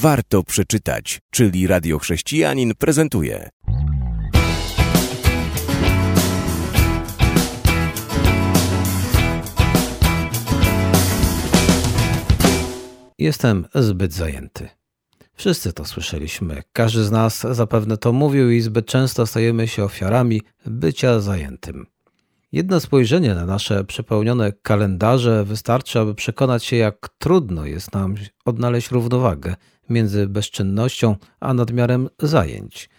warto przeczytać, czyli Radio Chrześcijanin prezentuje. Jestem zbyt zajęty. Wszyscy to słyszeliśmy. Każdy z nas zapewne to mówił i zbyt często stajemy się ofiarami bycia zajętym. Jedno spojrzenie na nasze przepełnione kalendarze wystarczy, aby przekonać się, jak trudno jest nam odnaleźć równowagę między bezczynnością a nadmiarem zajęć.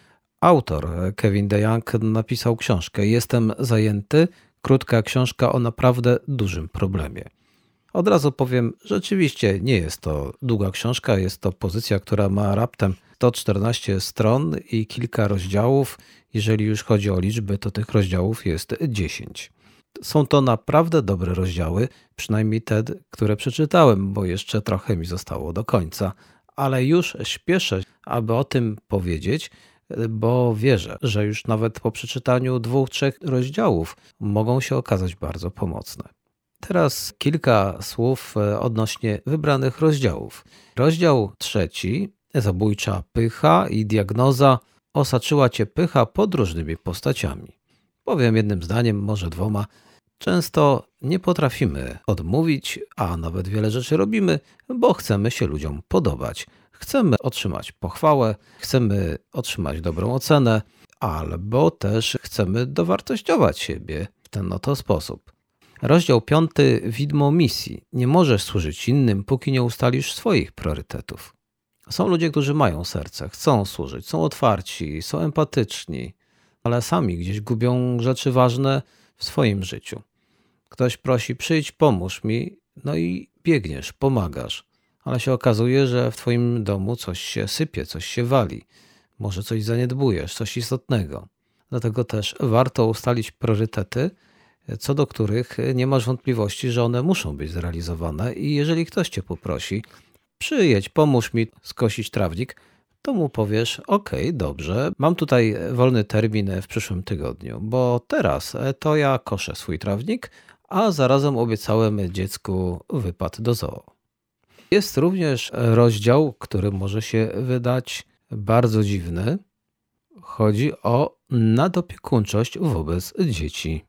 Autor Kevin DeYoung napisał książkę Jestem zajęty, krótka książka o naprawdę dużym problemie. Od razu powiem, rzeczywiście nie jest to długa książka, jest to pozycja, która ma raptem 114 stron i kilka rozdziałów. Jeżeli już chodzi o liczby, to tych rozdziałów jest 10. Są to naprawdę dobre rozdziały, przynajmniej te, które przeczytałem, bo jeszcze trochę mi zostało do końca, ale już śpieszę, aby o tym powiedzieć, bo wierzę, że już nawet po przeczytaniu dwóch, trzech rozdziałów mogą się okazać bardzo pomocne. Teraz kilka słów e, odnośnie wybranych rozdziałów. Rozdział trzeci, zabójcza pycha i diagnoza, osaczyła cię pycha pod różnymi postaciami. Powiem jednym zdaniem, może dwoma. Często nie potrafimy odmówić, a nawet wiele rzeczy robimy, bo chcemy się ludziom podobać. Chcemy otrzymać pochwałę, chcemy otrzymać dobrą ocenę, albo też chcemy dowartościować siebie w ten oto sposób. Rozdział 5. Widmo misji. Nie możesz służyć innym, póki nie ustalisz swoich priorytetów. Są ludzie, którzy mają serce, chcą służyć, są otwarci, są empatyczni, ale sami gdzieś gubią rzeczy ważne w swoim życiu. Ktoś prosi, przyjdź, pomóż mi, no i biegniesz, pomagasz, ale się okazuje, że w twoim domu coś się sypie, coś się wali, może coś zaniedbujesz, coś istotnego. Dlatego też warto ustalić priorytety, co do których nie masz wątpliwości, że one muszą być zrealizowane i jeżeli ktoś cię poprosi, przyjedź, pomóż mi skosić trawnik, to mu powiesz: OK, dobrze, mam tutaj wolny termin w przyszłym tygodniu, bo teraz to ja koszę swój trawnik, a zarazem obiecałem dziecku wypad do zoo. Jest również rozdział, który może się wydać bardzo dziwny. Chodzi o nadopiekuńczość wobec dzieci.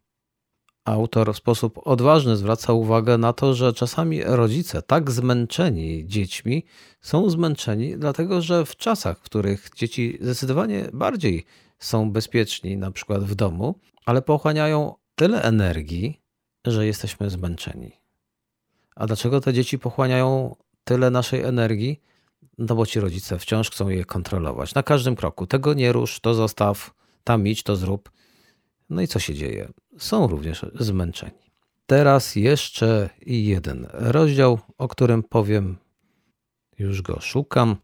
Autor w sposób odważny zwraca uwagę na to, że czasami rodzice, tak zmęczeni dziećmi, są zmęczeni, dlatego że w czasach, w których dzieci zdecydowanie bardziej są bezpieczni, na przykład w domu, ale pochłaniają tyle energii, że jesteśmy zmęczeni. A dlaczego te dzieci pochłaniają tyle naszej energii? No bo ci rodzice wciąż chcą je kontrolować na każdym kroku. Tego nie rusz, to zostaw, tam idź, to zrób. No i co się dzieje? Są również zmęczeni. Teraz jeszcze jeden rozdział, o którym powiem, już go szukam.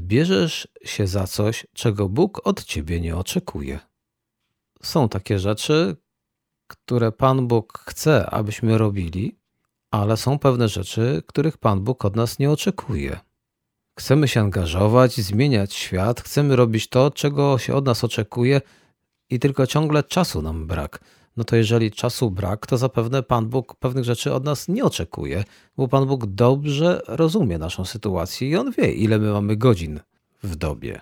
Bierzesz się za coś, czego Bóg od ciebie nie oczekuje. Są takie rzeczy, które Pan Bóg chce, abyśmy robili, ale są pewne rzeczy, których Pan Bóg od nas nie oczekuje. Chcemy się angażować, zmieniać świat, chcemy robić to, czego się od nas oczekuje, i tylko ciągle czasu nam brak. No to jeżeli czasu brak, to zapewne Pan Bóg pewnych rzeczy od nas nie oczekuje, bo Pan Bóg dobrze rozumie naszą sytuację i On wie, ile my mamy godzin w dobie.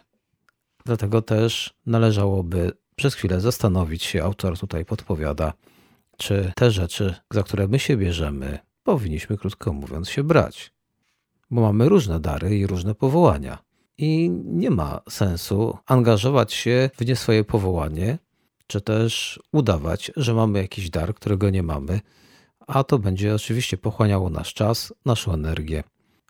Dlatego też należałoby przez chwilę zastanowić się, autor tutaj podpowiada, czy te rzeczy, za które my się bierzemy, powinniśmy, krótko mówiąc, się brać. Bo mamy różne dary i różne powołania i nie ma sensu angażować się w nie swoje powołanie, czy też udawać, że mamy jakiś dar, którego nie mamy, a to będzie oczywiście pochłaniało nasz czas, naszą energię.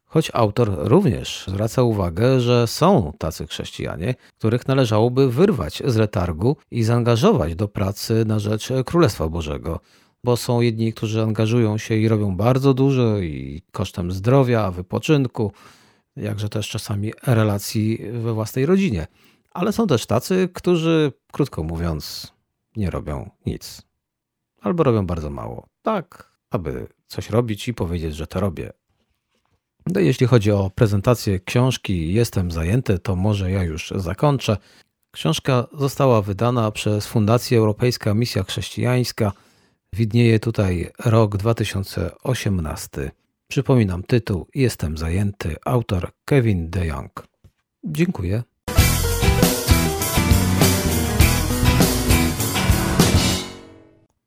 Choć autor również zwraca uwagę, że są tacy chrześcijanie, których należałoby wyrwać z letargu i zaangażować do pracy na rzecz Królestwa Bożego, bo są jedni, którzy angażują się i robią bardzo dużo i kosztem zdrowia, wypoczynku, jakże też czasami relacji we własnej rodzinie. Ale są też tacy, którzy, krótko mówiąc, nie robią nic. Albo robią bardzo mało. Tak, aby coś robić i powiedzieć, że to robię. No jeśli chodzi o prezentację książki Jestem zajęty, to może ja już zakończę. Książka została wydana przez Fundację Europejska Misja Chrześcijańska. Widnieje tutaj rok 2018. Przypominam tytuł Jestem zajęty, autor Kevin DeYoung. Dziękuję.